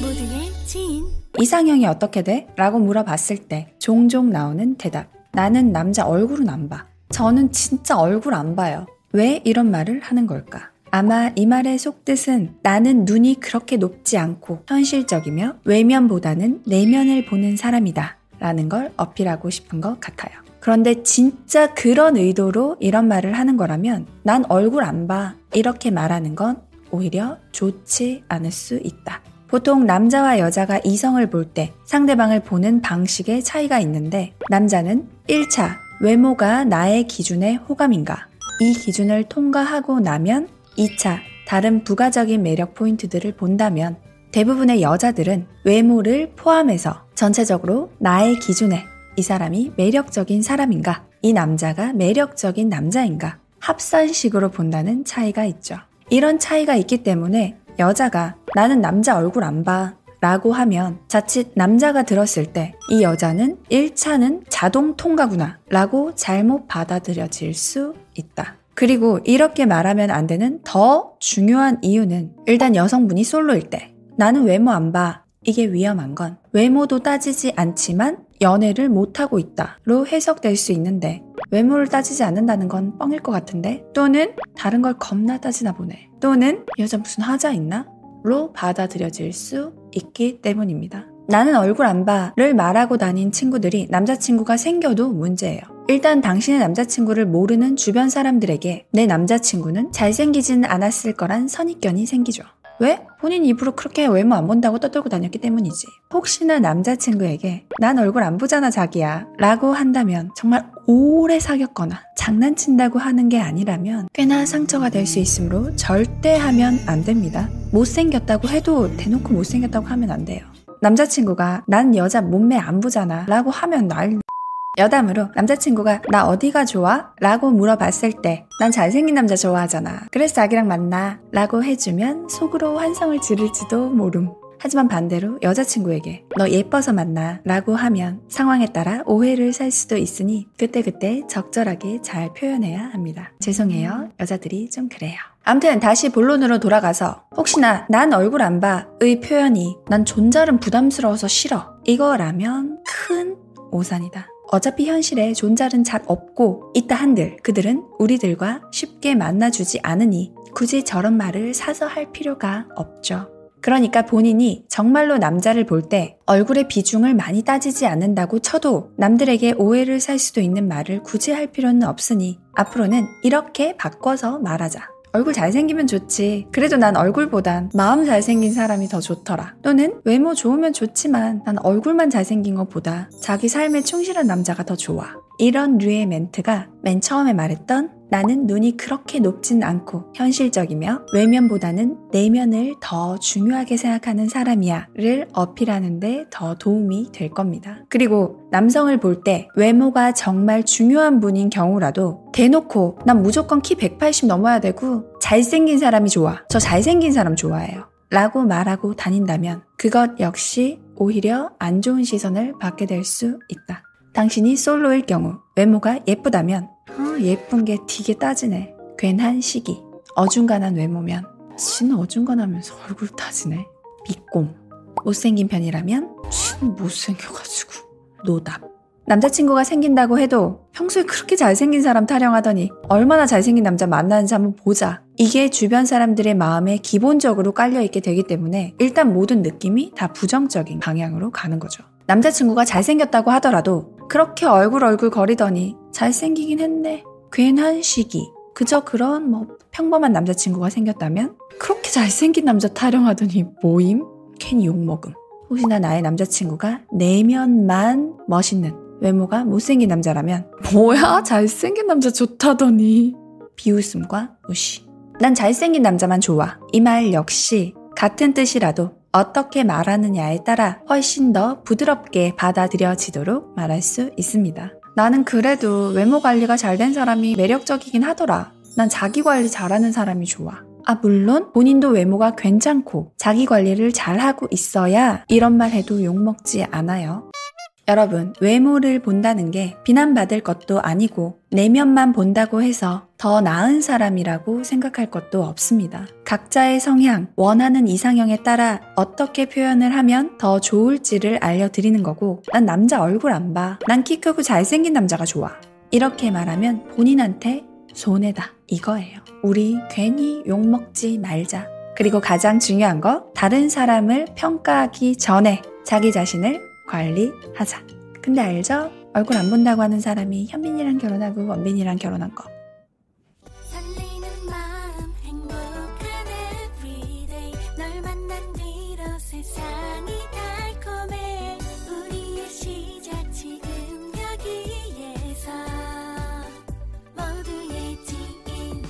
모두의 지인 이상형이 어떻게 돼? 라고 물어봤을 때 종종 나오는 대답. 나는 남자 얼굴은 안 봐. 저는 진짜 얼굴 안 봐요. 왜 이런 말을 하는 걸까? 아마 이 말의 속뜻은 나는 눈이 그렇게 높지 않고 현실적이며 외면보다는 내면을 보는 사람이다. 라는 걸 어필하고 싶은 것 같아요. 그런데 진짜 그런 의도로 이런 말을 하는 거라면 난 얼굴 안 봐. 이렇게 말하는 건 오히려 좋지 않을 수 있다. 보통 남자와 여자가 이성을 볼 때 상대방을 보는 방식의 차이가 있는데 남자는 1차 외모가 나의 기준의 호감인가 이 기준을 통과하고 나면 2차 다른 부가적인 매력 포인트들을 본다면 대부분의 여자들은 외모를 포함해서 전체적으로 나의 기준에 이 사람이 매력적인 사람인가 이 남자가 매력적인 남자인가 합산식으로 본다는 차이가 있죠. 이런 차이가 있기 때문에 여자가 나는 남자 얼굴 안 봐. 라고 하면 자칫 남자가 들었을 때 이 여자는 1차는 자동 통과구나 라고 잘못 받아들여질 수 있다. 그리고 이렇게 말하면 안 되는 더 중요한 이유는 일단 여성분이 솔로일 때 나는 외모 안 봐. 이게 위험한 건 외모도 따지지 않지만 연애를 못하고 있다로 해석될 수 있는데 외모를 따지지 않는다는 건 뻥일 것 같은데 또는 다른 걸 겁나 따지나 보네 또는 여자 무슨 하자 있나? 로 받아들여질 수 있기 때문입니다. 나는 얼굴 안 봐를 말하고 다닌 친구들이 남자친구가 생겨도 문제예요. 일단 당신의 남자친구를 모르는 주변 사람들에게 내 남자친구는 잘생기진 않았을 거란 선입견이 생기죠. 왜? 본인 입으로 그렇게 외모 안 본다고 떠들고 다녔기 때문이지. 혹시나 남자친구에게 난 얼굴 안 보잖아 자기야 라고 한다면 정말 오래 사귀었거나 장난친다고 하는 게 아니라면 꽤나 상처가 될 수 있으므로 절대 하면 안 됩니다. 못생겼다고 해도 대놓고 못생겼다고 하면 안 돼요. 남자친구가 난 여자 몸매 안 보잖아 라고 하면 날 여담으로 남자친구가 나 어디가 좋아? 라고 물어봤을 때 난 잘생긴 남자 좋아하잖아. 그래서 자기랑 만나. 라고 해주면 속으로 환성을 지를지도 모름. 하지만 반대로 여자친구에게 너 예뻐서 만나 라고 하면 상황에 따라 오해를 살 수도 있으니 그때그때 적절하게 잘 표현해야 합니다. 죄송해요. 여자들이 좀 그래요. 암튼 다시 본론으로 돌아가서 혹시나 난 얼굴 안 봐의 표현이 난 존잘은 부담스러워서 싫어 이거라면 큰 오산이다. 어차피 현실에 존잘은 잘 없고 있다 한들 그들은 우리들과 쉽게 만나주지 않으니 굳이 저런 말을 사서 할 필요가 없죠. 그러니까 본인이 정말로 남자를 볼 때 얼굴의 비중을 많이 따지지 않는다고 쳐도 남들에게 오해를 살 수도 있는 말을 굳이 할 필요는 없으니 앞으로는 이렇게 바꿔서 말하자. 얼굴 잘생기면 좋지. 그래도 난 얼굴보단 마음 잘생긴 사람이 더 좋더라. 또는 외모 좋으면 좋지만 난 얼굴만 잘생긴 것보다 자기 삶에 충실한 남자가 더 좋아. 이런 류의 멘트가 맨 처음에 말했던 나는 눈이 그렇게 높진 않고 현실적이며 외면보다는 내면을 더 중요하게 생각하는 사람이야를 어필하는데 더 도움이 될 겁니다. 그리고 남성을 볼 때 외모가 정말 중요한 분인 경우라도 대놓고 난 무조건 키 180 넘어야 되고 잘생긴 사람이 좋아. 저 잘생긴 사람 좋아해요. 라고 말하고 다닌다면 그것 역시 오히려 안 좋은 시선을 받게 될 수 있다. 당신이 솔로일 경우 외모가 예쁘다면 어, 예쁜 게 되게 따지네. 괜한 시기. 어중간한 외모면 진 어중간하면서 얼굴 따지네. 비꼼. 못생긴 편이라면 진 못생겨가지고 노답. 남자친구가 생긴다고 해도 평소에 그렇게 잘생긴 사람 타령하더니 얼마나 잘생긴 남자 만나는지 한번 보자. 이게 주변 사람들의 마음에 기본적으로 깔려있게 되기 때문에 일단 모든 느낌이 다 부정적인 방향으로 가는 거죠. 남자친구가 잘생겼다고 하더라도 그렇게 얼굴 얼굴 거리더니 잘생기긴 했네. 괜한 시기. 그저 그런 뭐 평범한 남자친구가 생겼다면 그렇게 잘생긴 남자 타령하더니 모임? 괜히 욕먹음. 혹시나 나의 남자친구가 내면만 멋있는 외모가 못생긴 남자라면 뭐야 잘생긴 남자 좋다더니 비웃음과 무시. 난 잘생긴 남자만 좋아. 이 말 역시 같은 뜻이라도 어떻게 말하느냐에 따라 훨씬 더 부드럽게 받아들여지도록 말할 수 있습니다. 나는 그래도 외모 관리가 잘 된 사람이 매력적이긴 하더라. 난 자기 관리 잘하는 사람이 좋아. 아, 물론 본인도 외모가 괜찮고 자기 관리를 잘하고 있어야 이런 말 해도 욕먹지 않아요. 여러분, 외모를 본다는 게 비난받을 것도 아니고 내면만 본다고 해서 더 나은 사람이라고 생각할 것도 없습니다. 각자의 성향, 원하는 이상형에 따라 어떻게 표현을 하면 더 좋을지를 알려드리는 거고, 난 남자 얼굴 안 봐. 난 키 크고 잘생긴 남자가 좋아. 이렇게 말하면 본인한테 손해다. 이거예요. 우리 괜히 욕먹지 말자. 그리고 가장 중요한 거, 다른 사람을 평가하기 전에 자기 자신을 관리하자. 근데 알죠? 얼굴 안 본다고 하는 사람이 현민이랑 결혼하고 원빈이랑 결혼한 거. 마음,